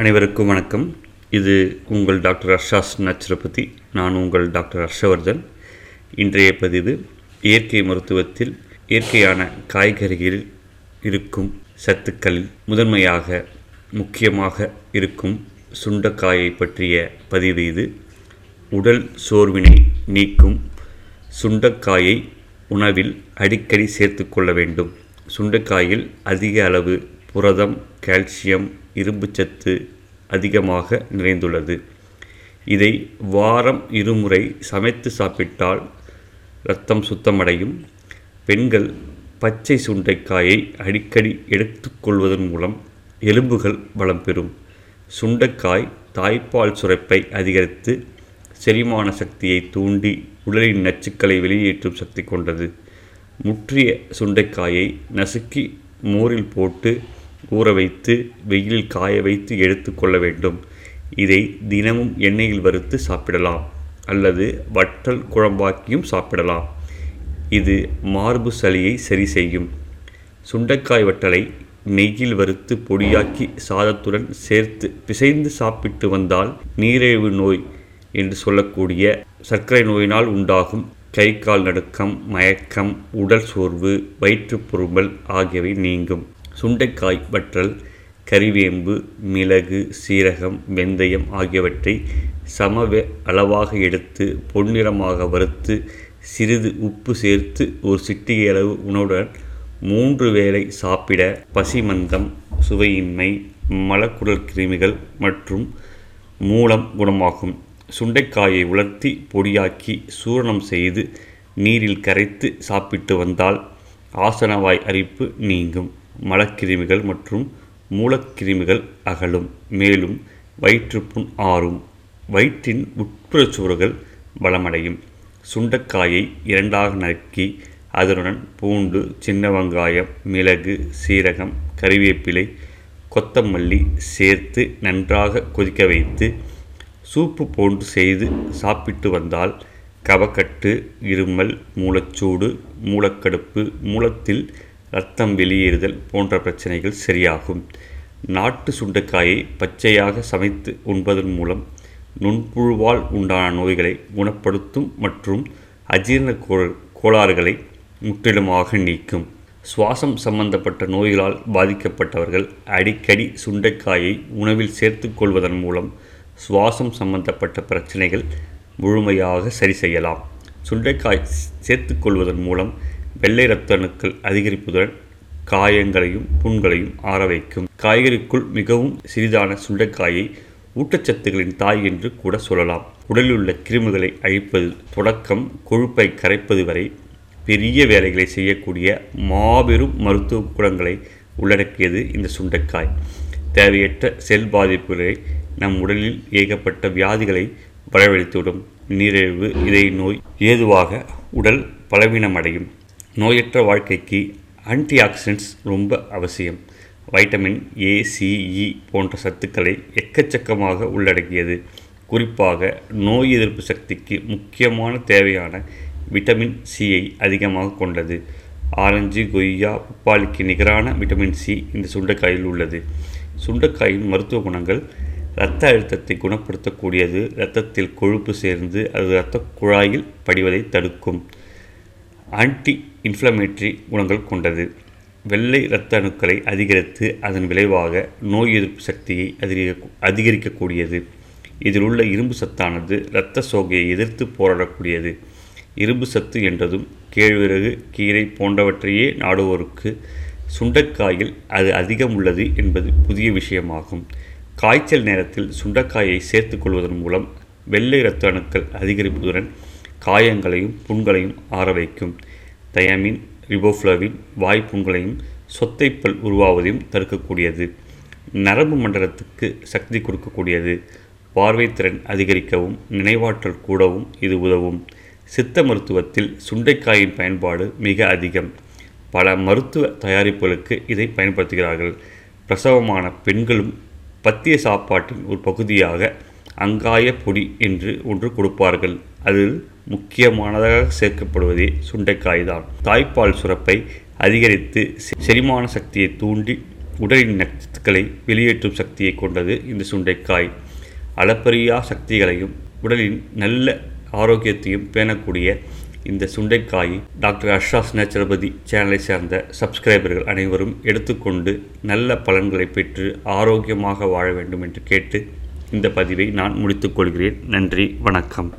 அனைவருக்கும் வணக்கம். இது உங்கள் டாக்டர் ஹர்ஷாஸ் நச்சுரபதி நான் உங்கள் டாக்டர் ஹர்ஷவர்தன். இன்றைய பதிவு இயற்கை மருத்துவத்தில் இயற்கையான காய்கறிகளில் இருக்கும் சத்துக்களில் முதன்மையாக முக்கியமாக இருக்கும் சுண்டக்காயை பற்றிய பதிவு இது. உடல் சோர்வினை நீக்கும் சுண்டக்காயை உணவில் அடிக்கடி சேர்த்து கொள்ள வேண்டும். சுண்டைக்காயில் அதிக அளவு புரதம் கால்சியம் இரும்புச்சத்து அதிகமாக நிறைந்துள்ளது. இதை வாரம் இருமுறை சமைத்து சாப்பிட்டால் இரத்தம் சுத்தமடையும். பெண்கள் பச்சை சுண்டைக்காயை அடிக்கடி எடுத்துக்கொள்வதன் மூலம் எலும்புகள் பலம் பெறும். சுண்டைக்காய் தாய்ப்பால் சுரப்பை அதிகரித்து செரிமான சக்தியை தூண்டி உடலின் நச்சுக்களை வெளியேற்றும் சக்தி கொண்டது. முற்றிய சுண்டைக்காயை நசுக்கி மோரில் போட்டு ஊற வைத்து வெயிலில் காய வைத்து எடுத்து கொள்ள வேண்டும். இதை தினமும் எண்ணெயில் வறுத்து சாப்பிடலாம். அல்லது வற்றல் குழம்பாக்கியும் சாப்பிடலாம். இது மார்பு சளியை சரி செய்யும். சுண்டைக்காய் வற்றலை நெய்யில் வறுத்து பொடியாக்கி சாதத்துடன் சேர்த்து பிசைந்து சாப்பிட்டு வந்தால் நீரிழிவு நோய் என்று சொல்லக்கூடிய சர்க்கரை நோயினால் உண்டாகும் கை கால் நடுக்கம் மயக்கம் உடல் சோர்வு வயிற்றுப் பொறுமல் ஆகியவை நீங்கும். சுண்டைக்காய் வற்றல் கறிவேம்பு மிளகு சீரகம் வெந்தயம் ஆகியவற்றை சம அளவாக எடுத்து பொன்னிறமாக வறுத்து சிறிது உப்பு சேர்த்து ஒரு சிட்டிகை அளவு உணவுடன் மூன்று வேளை சாப்பிட பசிமந்தம் சுவையின்மை மலக்குடல் கிருமிகள் மற்றும் மூலம் குணமாகும். சுண்டைக்காயை உலர்த்தி பொடியாக்கி சூரணம் செய்து நீரில் கரைத்து சாப்பிட்டு வந்தால் ஆசனவாய் அரிப்பு நீங்கும். மலக்கிருமிகள் மற்றும் மூலக்கிருமிகள் அகலும். மேலும் வயிற்றுப்புண் ஆறும் வயிற்றின் உட்புற சுவர்கள் பலமடையும். சுண்டக்காயை இரண்டாக நறுக்கி அதனுடன் பூண்டு சின்ன வெங்காயம் மிளகு சீரகம் கறிவேப்பிலை கொத்தமல்லி சேர்த்து நன்றாக கொதிக்க வைத்து சூப்பு போன்று செய்து சாப்பிட்டு வந்தால் கவக்கட்டு இருமல் மூலச்சூடு மூலக்கடுப்பு மூலத்தில் ரத்தம் வெளியேறுதல் போன்ற பிரச்சனைகள் சரியாகும். நாட்டு சுண்டைக்காயை பச்சையாக சமைத்து உண்பதன் மூலம் நுண்புழுவால் உண்டான நோய்களை குணப்படுத்தும் மற்றும் அஜீரண கோளாறுகளை முற்றிலுமாக நீக்கும். சுவாசம் சம்பந்தப்பட்ட நோய்களால் பாதிக்கப்பட்டவர்கள் அடிக்கடி சுண்டைக்காயை உணவில் சேர்த்து கொள்வதன் மூலம் சுவாசம் சம்பந்தப்பட்ட பிரச்சனைகள் முழுமையாக சரி செய்யலாம். சுண்டைக்காய் சேர்த்துக்கொள்வதன் மூலம் வெள்ளை இரத்த அணுக்கள் அதிகரிப்பதுடன் காயங்களையும் புண்களையும் ஆற வைக்கும். காய்கறிக்குள் மிகவும் சிறிதான சுண்டைக்காயை ஊட்டச்சத்துகளின் தாய் என்று கூட சொல்லலாம். உடலில் உள்ள கிருமிகளை அழிப்பது தொடக்கம் கொழுப்பை கரைப்பது வரை பெரிய வேலைகளை செய்யக்கூடிய மாபெரும் மருத்துவ குணங்களை உள்ளடக்கியது இந்த சுண்டைக்காய். தேவையற்ற செல் பாதிப்புகளை நம் உடலில் ஏகப்பட்ட வியாதிகளை வரவழைத்துவிடும். நீரிழிவு இதய நோய் ஏதுவாக உடல் பலவீனமடையும். நோயற்ற வாழ்க்கைக்கு ஆன்டி ஆக்சிடென்ட்ஸ் ரொம்ப அவசியம். வைட்டமின் ஏ சிஇ போன்ற சத்துக்களை எக்கச்சக்கமாக உள்ளடக்கியது. குறிப்பாக நோய் எதிர்ப்பு சக்திக்கு முக்கியமான தேவையான விட்டமின் சியை அதிகமாக கொண்டது. ஆரஞ்சு கொய்யா பப்பாளிக்கு நிகரான விட்டமின் சி இந்த சுண்டைக்காயில் உள்ளது. சுண்டைக்காயின் மருத்துவ குணங்கள் இரத்த அழுத்தத்தை குணப்படுத்தக்கூடியது இரத்தத்தில் கொழுப்பு சேர்ந்து அது இரத்த குழாயில் படிவதை தடுக்கும். ஆன்டி இன்ஃப்ளமேட்டரி குணங்கள் கொண்டது. வெள்ளை இரத்த அணுக்களை அதிகரித்து அதன் விளைவாக நோய் எதிர்ப்பு சக்தியை அதிகரிக்க அதிகரிக்கக்கூடியது. இதில் உள்ள இரும்பு சத்தானது இரத்த சோகையை எதிர்த்து போராடக்கூடியது. இரும்பு சத்து என்றதும் கேழ்விறகு கீரை போன்றவற்றையே நாடுவோருக்கு சுண்டைக்காயில் அது அதிகம் உள்ளது என்பது புதிய விஷயமாகும். காய்ச்சல் நேரத்தில் சுண்டைக்காயை சேர்த்து கொள்வதன் மூலம் வெள்ளை இரத்த அணுக்கள் அதிகரிப்பதுடன் காயங்களையும் புண்களையும் ஆற வைக்கும். தயமின் ரிபோஃப்ளவின் வாய்ப்புண்களையும் சொத்தைப்பல் உருவாவதையும் தடுக்கக்கூடியது. நரம்பு மண்டலத்துக்கு சக்தி கொடுக்கக்கூடியது. பார்வைத்திறன் அதிகரிக்கவும் நினைவாற்றல் கூடவும் இது உதவும். சித்த மருத்துவத்தில் சுண்டைக்காயின் பயன்பாடு மிக அதிகம். பல மருத்துவ தயாரிப்புகளுக்கு இதை பயன்படுத்துகிறார்கள். பிரசவமான பெண்களும் பத்திய சாப்பாட்டின் ஒரு பகுதியாக அங்காய பொடி என்று ஒன்று கொடுப்பார்கள். அதில் முக்கியமானதாக சேர்க்கப்படுவதே சுண்டைக்காய் தான் தாய்ப்பால் சுரப்பை அதிகரித்து செரிமான சக்தியை தூண்டி உடலின் நச்சுக்களை வெளியேற்றும் சக்தியை கொண்டது இந்த சுண்டைக்காய். அளப்பரியா சக்திகளையும் உடலின் நல்ல ஆரோக்கியத்தையும் பேணக்கூடிய இந்த சுண்டைக்காய் டாக்டர் அஷ்ராஸ் நேச்சுரோபதி சேனலை சேர்ந்த சப்ஸ்கிரைபர்கள் அனைவரும் எடுத்துக்கொண்டு நல்ல பலன்களை பெற்று ஆரோக்கியமாக வாழ வேண்டும் என்று கேட்டு இந்த பதிவை நான் முடித்துக்கொள்கிறேன் நன்றி வணக்கம்.